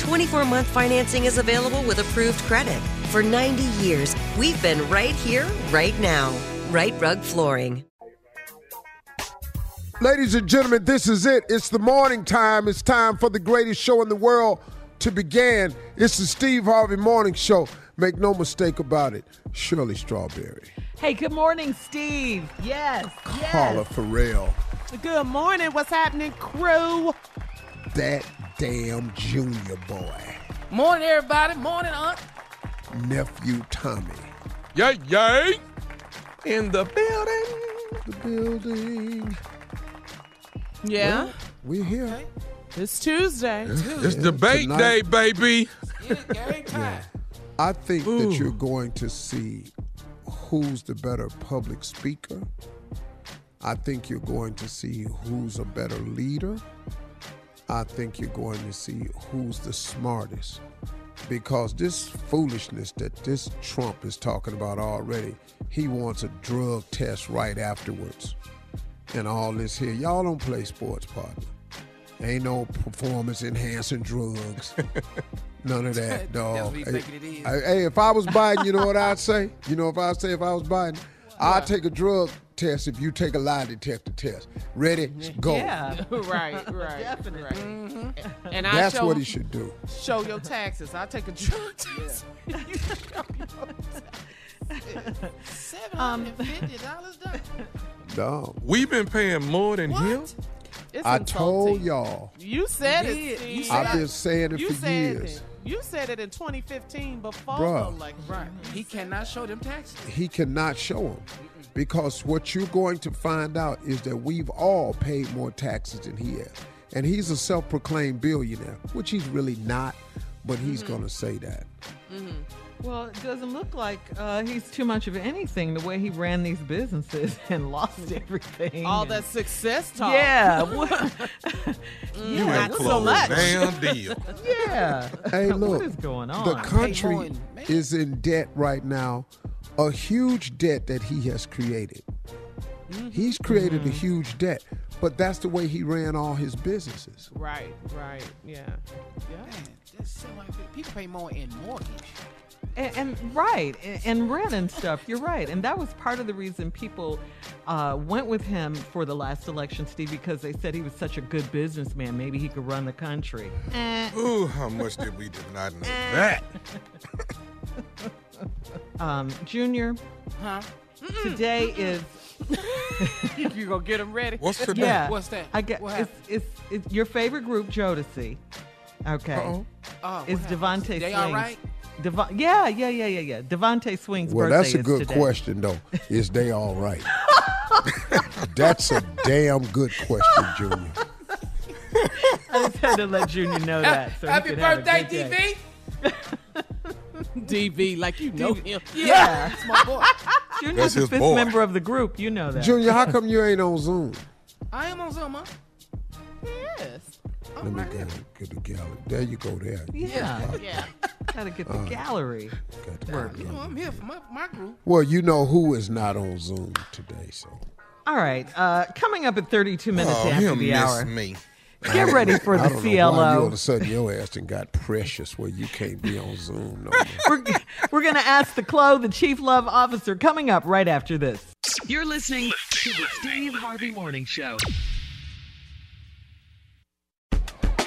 24 month financing is available with approved credit. For 90 years, we've been right here, right now. Rite Rug Flooring. Ladies and gentlemen, this is it. It's the morning time. It's time for the greatest show in the world to begin. It's the Steve Harvey Morning Show. Make no mistake about it. Shirley Strawberry. Hey, good morning, Steve. Yes. Carla Ferrell. Good morning. What's happening, crew? That damn junior boy. Morning, everybody. Morning, Aunt. Nephew Tommy. Yay, yay. In the building. The building. Yeah. Well, we're here. It's Tuesday. It's debate Tonight- day, baby. Yeah. I think that you're going to see who's the better public speaker. I think you're going to see who's a better leader. I think you're going to see who's the smartest. Because this foolishness that this Trump is talking about already, he wants a drug test right afterwards. And all this here. Y'all don't play sports, partner. Ain't no performance enhancing drugs. None of that, dog. what you thinking it is. Hey, hey, if I was Biden, you know what I'd say? You know, if I say if I was Biden, I'd take a drug test if you take a lie detector test. Ready? Mm-hmm. Go. Yeah. right, right. Definitely. Mm-hmm. And I That's show, what he should do. show your taxes. I take a drug test. You show your um, $750 Dog. We've been paying more than him. It's I insulting. told y'all. You said it. You said I've been saying it You for said years. it. You said it in 2015 before Bruh. the election. Right. He cannot show them taxes. He cannot show them. Because what you're going to find out is that we've all paid more taxes than he has. And he's a self proclaimed billionaire, which he's really not, but he's mm-hmm. going to say that. Mm-hmm. Well, it doesn't look like uh, he's too much of anything the way he ran these businesses and lost mm. everything. All and- that success talk. Yeah. what- mm, You Not ain't so closed much. damn deal. yeah. Hey, look. what is going on? The country more in- is in debt right now, a huge debt that he has created. Mm-hmm. He's created a mm-hmm. huge debt, but that's the way he ran all his businesses. Right, right. Yeah. Yeah. Man, that's $750. People pay more in mortgage And, and right, and, and rent and stuff. You're right, and that was part of the reason people uh, went with him for the last election, Steve, because they said he was such a good businessman. Maybe he could run the country. Eh. Ooh, how much did we did not know that? Um, Junior, Huh? today is you gonna get them ready? What's today? yeah. What's that? I get What it's, it's it's your favorite group, Jodeci. Okay, Uh-oh. Oh, what it's happened? DeVante They all right? Devon, yeah, yeah, yeah, yeah, yeah. DeVante Swing's Well, birthday that's a is good today. question, though. Is they all right? that's a damn good question, Junior. I just had to let Junior know that. So Happy could birthday, good day. DV. DV, like you know him. Yeah. That's my boy. Junior's That's the his fifth boy. member of the group. You know that. Junior, how come you ain't on Zoom? I am on Zoom, huh? Yes. Let me go get the gallery. There you go. There. Yeah. Yeah. Gotta get the gallery. Got the You know, I'm here for my, my group. Well, you know who is not on Zoom today, so. All right. Uh, coming up at 32 minutes Oh, after he'll the miss hour. me. Get ready for the I don't know why you all of a sudden your ass done got precious where you can't be on Zoom no. We're, we're going to ask the Clo, the Chief Love Officer, coming up right after this. You're listening to the Steve Harvey Morning Show.